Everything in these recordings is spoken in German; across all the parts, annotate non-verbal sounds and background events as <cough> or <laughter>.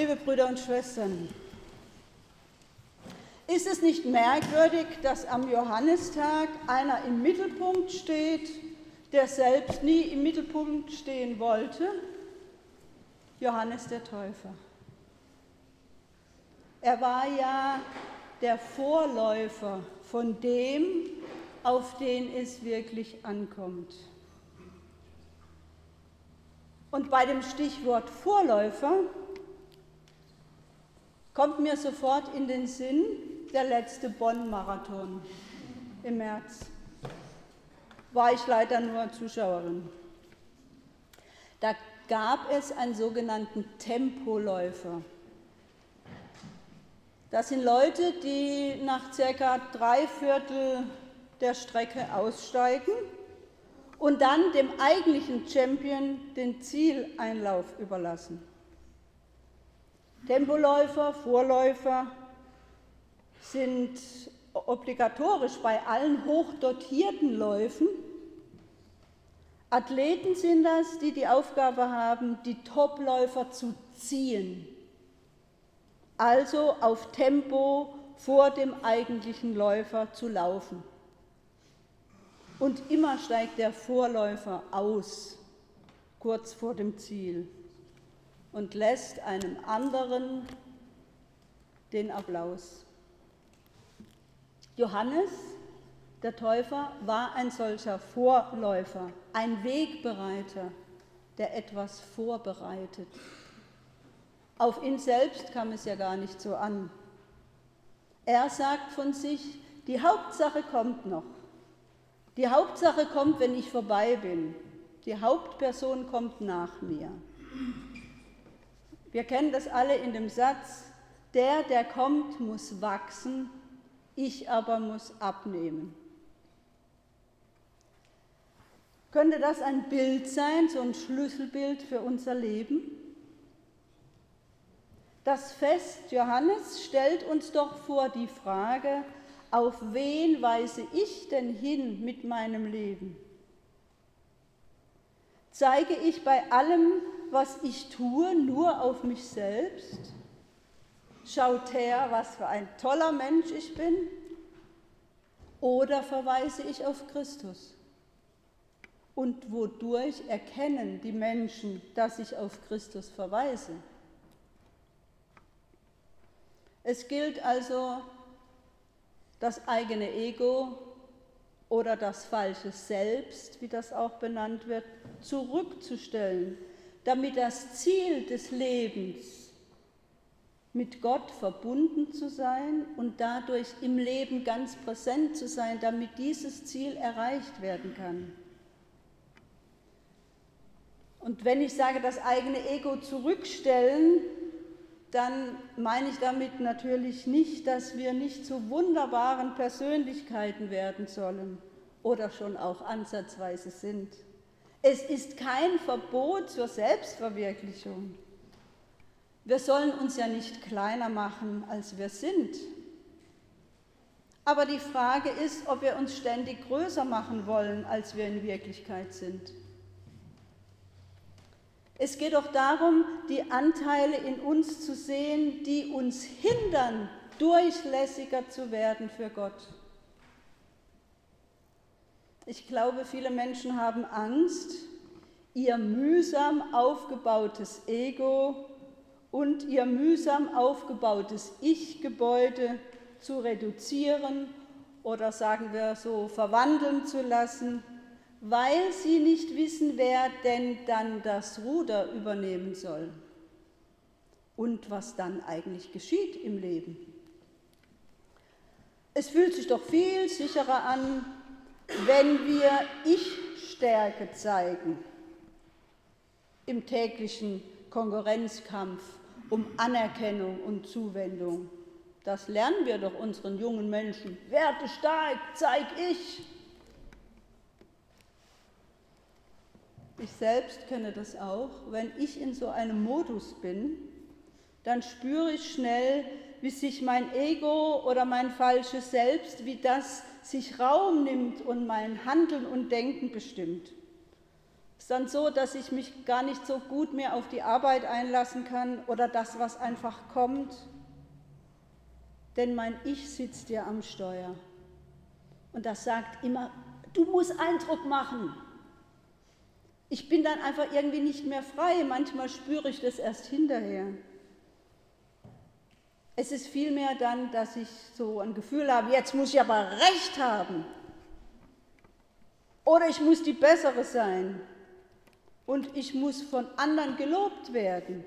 Liebe Brüder und Schwestern, ist es nicht merkwürdig, dass am Johannistag einer im Mittelpunkt steht, der selbst nie im Mittelpunkt stehen wollte? Johannes der Täufer. Er war ja der Vorläufer von dem, auf den es wirklich ankommt. Und bei dem Stichwort Vorläufer kommt mir sofort in den Sinn, der letzte Bonn-Marathon im März. War ich leider nur Zuschauerin. Da gab es einen sogenannten Tempoläufer. Das sind Leute, die nach circa drei Viertel der Strecke aussteigen und dann dem eigentlichen Champion den Zieleinlauf überlassen. Tempoläufer, Vorläufer, sind obligatorisch bei allen hochdotierten Läufen. Athleten sind das, die die Aufgabe haben, die Topläufer zu ziehen, also auf Tempo vor dem eigentlichen Läufer zu laufen. Und immer steigt der Vorläufer aus, kurz vor dem Ziel, und lässt einem anderen den Applaus. Johannes, der Täufer, war ein solcher Vorläufer, ein Wegbereiter, der etwas vorbereitet. Auf ihn selbst kam es ja gar nicht so an. Er sagt von sich, die Hauptsache kommt noch. Die Hauptsache kommt, wenn ich vorbei bin. Die Hauptperson kommt nach mir. Wir kennen das alle in dem Satz, der, der kommt, muss wachsen ich aber muss abnehmen. Könnte das ein Bild sein, so ein Schlüsselbild für unser Leben? Das Fest Johannes stellt uns doch vor die Frage, auf wen weise ich denn hin mit meinem Leben? Zeige ich bei allem, was ich tue, nur auf mich selbst? Schaut her, was für ein toller Mensch ich bin? Oder verweise ich auf Christus? Und wodurch erkennen die Menschen, dass ich auf Christus verweise? Es gilt also, das eigene Ego oder das falsche Selbst, wie das auch benannt wird, zurückzustellen, damit das Ziel des Lebens mit Gott verbunden zu sein und dadurch im Leben ganz präsent zu sein, damit dieses Ziel erreicht werden kann. Und wenn ich sage, das eigene Ego zurückstellen, dann meine ich damit natürlich nicht, dass wir nicht zu wunderbaren Persönlichkeiten werden sollen oder schon auch ansatzweise sind. Es ist kein Verbot zur Selbstverwirklichung. Wir sollen uns ja nicht kleiner machen, als wir sind. Aber die Frage ist, ob wir uns ständig größer machen wollen, als wir in Wirklichkeit sind. Es geht doch darum, die Anteile in uns zu sehen, die uns hindern, durchlässiger zu werden für Gott. Ich glaube, viele Menschen haben Angst, ihr mühsam aufgebautes Ego und ihr mühsam aufgebautes Ich-Gebäude zu reduzieren oder sagen wir so verwandeln zu lassen, weil sie nicht wissen, wer denn dann das Ruder übernehmen soll und was dann eigentlich geschieht im Leben. Es fühlt sich doch viel sicherer an, wenn wir Ich-Stärke zeigen im täglichen Konkurrenzkampf um Anerkennung und Zuwendung. Das lernen wir doch unseren jungen Menschen. Werte stark, zeig ich. Ich selbst kenne das auch. Wenn ich in so einem Modus bin, dann spüre ich schnell, wie sich mein Ego oder mein falsches Selbst, wie das sich Raum nimmt und mein Handeln und Denken bestimmt. ist dann so, dass ich mich gar nicht so gut mehr auf die Arbeit einlassen kann oder das, was einfach kommt. Denn mein Ich sitzt ja am Steuer. Und das sagt immer, du musst Eindruck machen. Ich bin dann einfach irgendwie nicht mehr frei. Manchmal spüre ich das erst hinterher. Es ist vielmehr dann, dass ich so ein Gefühl habe, jetzt muss ich aber recht haben. Oder ich muss die bessere sein. Und ich muss von anderen gelobt werden.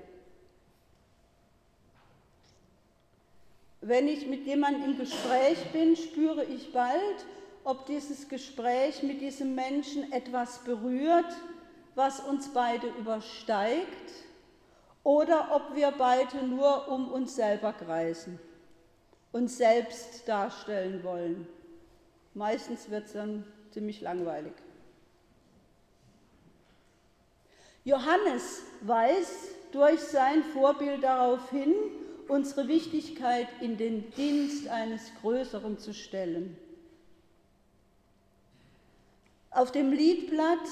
Wenn ich mit jemandem im Gespräch bin, spüre ich bald, ob dieses Gespräch mit diesem Menschen etwas berührt, was uns beide übersteigt, oder ob wir beide nur um uns selber kreisen, uns selbst darstellen wollen. Meistens wird es dann ziemlich langweilig. Johannes weist durch sein Vorbild darauf hin, unsere Wichtigkeit in den Dienst eines Größeren zu stellen. Auf dem Liedblatt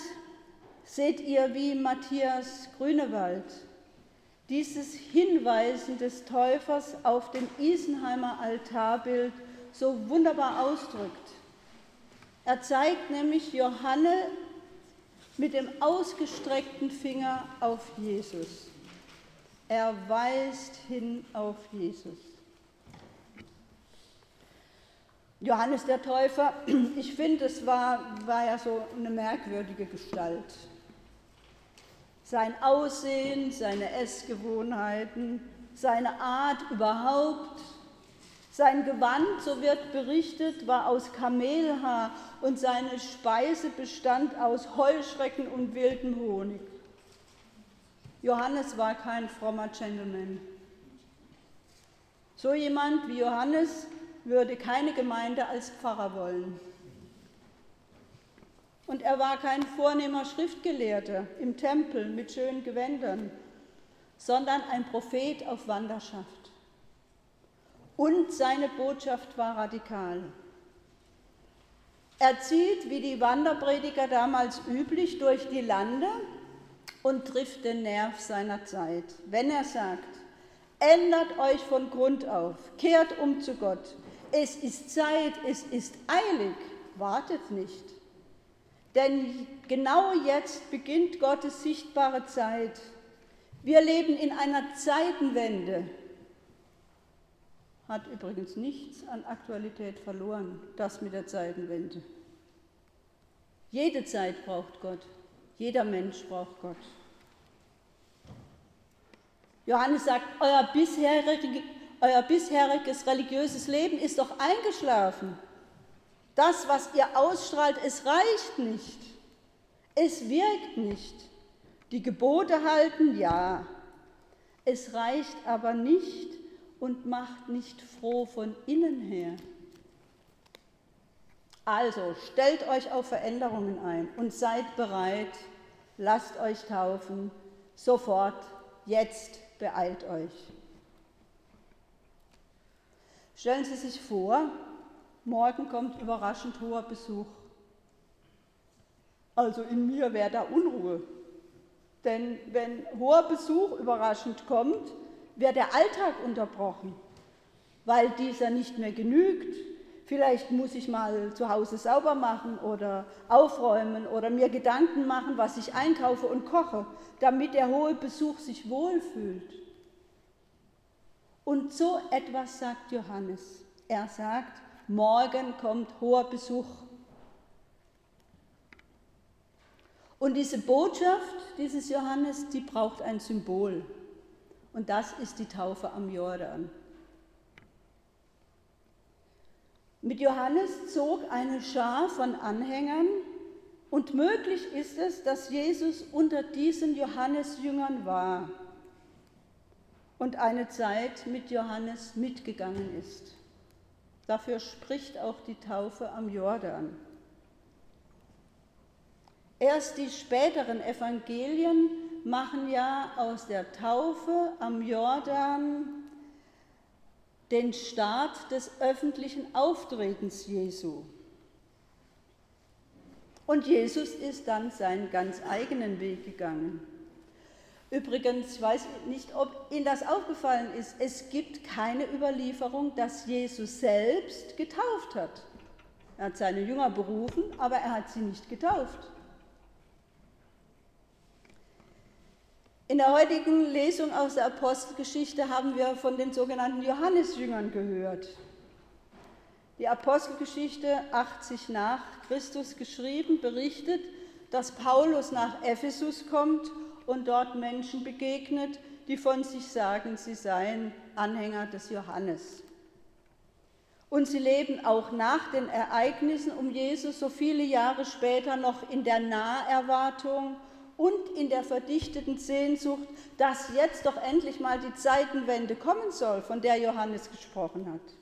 seht ihr, wie Matthias Grünewald dieses Hinweisen des Täufers auf dem Isenheimer Altarbild so wunderbar ausdrückt. Er zeigt nämlich Johanne mit dem ausgestreckten Finger auf Jesus. Er weist hin auf Jesus. Johannes der Täufer, <clears throat> ich finde, es war, war ja so eine merkwürdige Gestalt. Sein Aussehen, seine Essgewohnheiten, seine Art überhaupt, sein Gewand, so wird berichtet, war aus Kamelhaar und seine Speise bestand aus Heuschrecken und wildem Honig. Johannes war kein frommer Gentleman. So jemand wie Johannes würde keine Gemeinde als Pfarrer wollen. Und er war kein vornehmer Schriftgelehrter im Tempel mit schönen Gewändern, sondern ein Prophet auf Wanderschaft. Und seine Botschaft war radikal. Er zieht, wie die Wanderprediger damals üblich, durch die Lande und trifft den Nerv seiner Zeit. Wenn er sagt, ändert euch von Grund auf, kehrt um zu Gott, es ist Zeit, es ist eilig, wartet nicht. Denn genau jetzt beginnt Gottes sichtbare Zeit. Wir leben in einer Zeitenwende. Hat übrigens nichts an Aktualität verloren, das mit der Zeitenwende. Jede Zeit braucht Gott, jeder Mensch braucht Gott. Johannes sagt, euer, bisherige, euer bisheriges religiöses Leben ist doch eingeschlafen. Das, was ihr ausstrahlt, es reicht nicht. Es wirkt nicht. Die Gebote halten, ja. Es reicht aber nicht und macht nicht froh von innen her. Also stellt euch auf Veränderungen ein und seid bereit, lasst euch taufen, sofort, jetzt beeilt euch. Stellen Sie sich vor, morgen kommt überraschend hoher Besuch. Also in mir wäre da Unruhe. Denn wenn hoher Besuch überraschend kommt, wird der Alltag unterbrochen, weil dieser nicht mehr genügt. Vielleicht muss ich mal zu Hause sauber machen oder aufräumen oder mir Gedanken machen, was ich einkaufe und koche, damit der hohe Besuch sich wohlfühlt. Und so etwas sagt Johannes. Er sagt, morgen kommt hoher Besuch. Und diese Botschaft dieses Johannes, die braucht ein Symbol. Und das ist die Taufe am Jordan. Mit Johannes zog eine Schar von Anhängern und möglich ist es, dass Jesus unter diesen Johannesjüngern war und eine Zeit mit Johannes mitgegangen ist. Dafür spricht auch die Taufe am Jordan. Erst die späteren Evangelien machen ja aus der Taufe am Jordan den Start des öffentlichen Auftretens Jesu. Und Jesus ist dann seinen ganz eigenen Weg gegangen. Übrigens, ich weiß nicht, ob Ihnen das aufgefallen ist, es gibt keine Überlieferung, dass Jesus selbst getauft hat. Er hat seine Jünger berufen, aber er hat sie nicht getauft. In der heutigen Lesung aus der Apostelgeschichte haben wir von den sogenannten Johannesjüngern gehört. Die Apostelgeschichte 80 nach Christus geschrieben berichtet, dass Paulus nach Ephesus kommt und dort Menschen begegnet, die von sich sagen, sie seien Anhänger des Johannes. Und sie leben auch nach den Ereignissen um Jesus so viele Jahre später noch in der Naherwartung und in der verdichteten Sehnsucht, dass jetzt doch endlich mal die Zeitenwende kommen soll, von der Johannes gesprochen hat.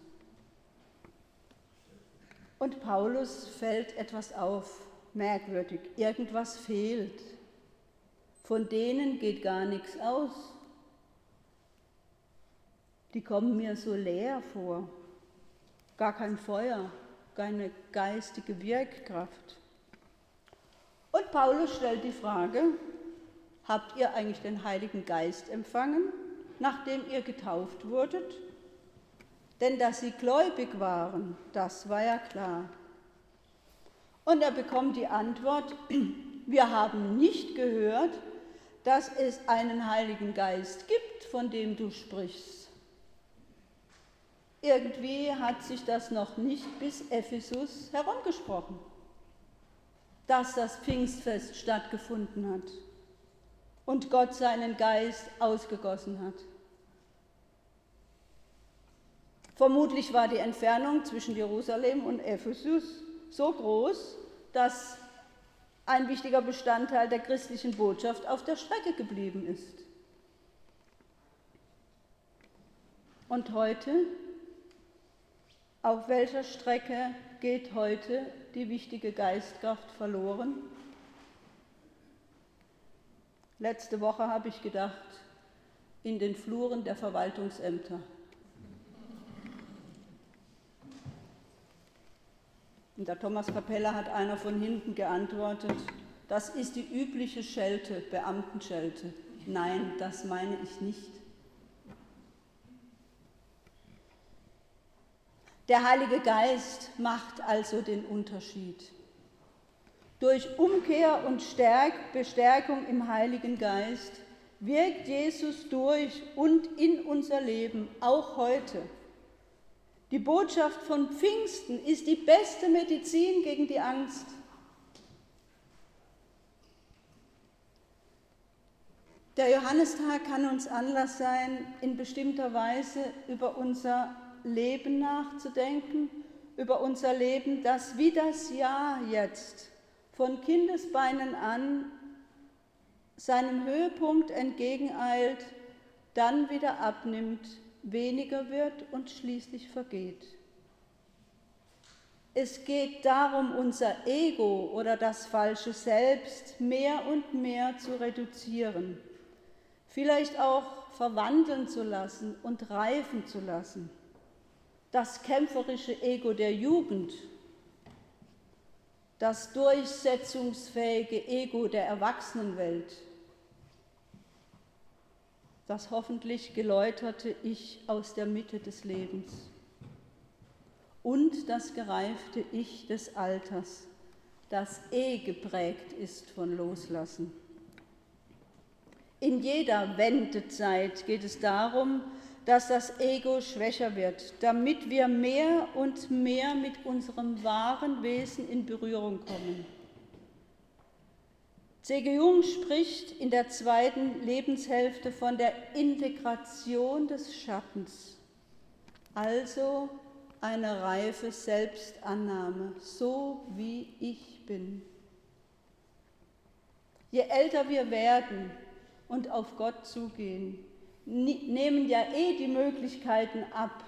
Und Paulus fällt etwas auf, merkwürdig, irgendwas fehlt. Von denen geht gar nichts aus. Die kommen mir so leer vor gar kein Feuer, keine geistige Wirkkraft. Und Paulus stellt die Frage, habt ihr eigentlich den Heiligen Geist empfangen, nachdem ihr getauft wurdet? Denn dass sie gläubig waren, das war ja klar. Und er bekommt die Antwort, <clears throat> wir haben nicht gehört, dass es einen Heiligen Geist gibt, von dem du sprichst. Irgendwie hat sich das noch nicht bis Ephesus herumgesprochen, dass das Pfingstfest stattgefunden hat und Gott seinen Geist ausgegossen hat. Vermutlich war die Entfernung zwischen Jerusalem und Ephesus so groß, dass ein wichtiger Bestandteil der christlichen Botschaft auf der Strecke geblieben ist. Und heute auf welcher Strecke geht heute die wichtige Geistkraft verloren? Letzte Woche habe ich gedacht, in den Fluren der Verwaltungsämter. In der Thomaskapelle hat einer von hinten geantwortet, das ist die übliche Schelte, Beamtenschelte. Nein, das meine ich nicht. Der Heilige Geist macht also den Unterschied. Durch Umkehr und Bestärkung im Heiligen Geist wirkt Jesus durch und in unser Leben, auch heute. Die Botschaft von Pfingsten ist die beste Medizin gegen die Angst. Der Johannistag kann uns Anlass sein, in bestimmter Weise über unser Leben nachzudenken, über unser Leben, das wie das Jahr jetzt von Kindesbeinen an seinem Höhepunkt entgegeneilt, dann wieder abnimmt, weniger wird und schließlich vergeht. Es geht darum, unser Ego oder das falsche Selbst mehr und mehr zu reduzieren, vielleicht auch verwandeln zu lassen und reifen zu lassen das kämpferische Ego der Jugend, das durchsetzungsfähige Ego der Erwachsenenwelt, das hoffentlich geläuterte Ich aus der Mitte des Lebens und das gereifte Ich des Alters, das eh geprägt ist von Loslassen. In jeder Wendezeit geht es darum, dass das Ego schwächer wird, damit wir mehr und mehr mit unserem wahren Wesen in Berührung kommen. C.G. Jung spricht in der zweiten Lebenshälfte von der Integration des Schattens, also eine reife Selbstannahme, so wie ich bin. Je älter wir werden und auf Gott zugehen, nehmen ja eh die Möglichkeiten ab,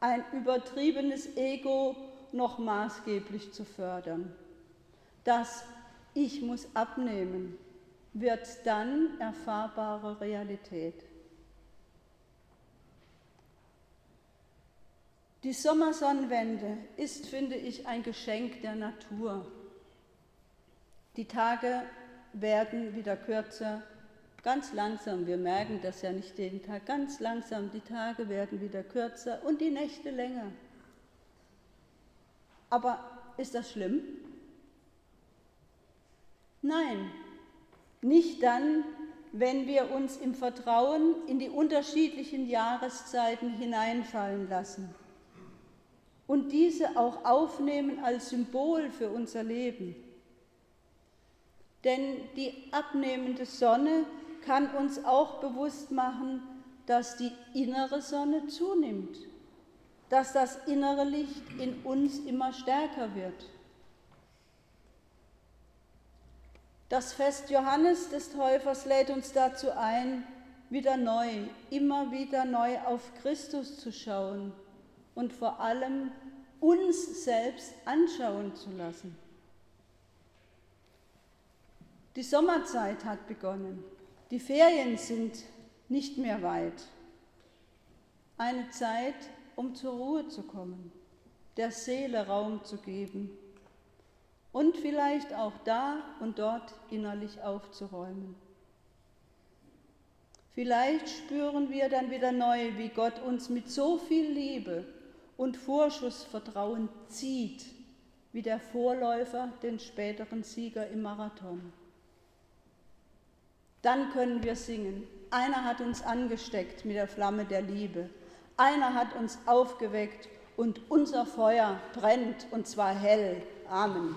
ein übertriebenes Ego noch maßgeblich zu fördern. Das Ich muss abnehmen wird dann erfahrbare Realität. Die Sommersonnenwende ist, finde ich, ein Geschenk der Natur. Die Tage werden wieder kürzer, ganz langsam. Wir merken das ja nicht jeden Tag. Ganz langsam, die Tage werden wieder kürzer und die Nächte länger. Aber ist das schlimm? Nein, nicht dann, wenn wir uns im Vertrauen in die unterschiedlichen Jahreszeiten hineinfallen lassen und diese auch aufnehmen als Symbol für unser Leben. Denn die abnehmende Sonne kann uns auch bewusst machen, dass die innere Sonne zunimmt, dass das innere Licht in uns immer stärker wird. Das Fest Johannes des Täufers lädt uns dazu ein, wieder neu, immer wieder neu auf Christus zu schauen und vor allem uns selbst anschauen zu lassen. Die Sommerzeit hat begonnen. Die Ferien sind nicht mehr weit. Eine Zeit, um zur Ruhe zu kommen, der Seele Raum zu geben und vielleicht auch da und dort innerlich aufzuräumen. Vielleicht spüren wir dann wieder neu, wie Gott uns mit so viel Liebe und Vorschussvertrauen zieht, wie der Vorläufer den späteren Sieger im Marathon. Dann können wir singen. Einer hat uns angesteckt mit der Flamme der Liebe. Einer hat uns aufgeweckt und unser Feuer brennt und zwar hell. Amen.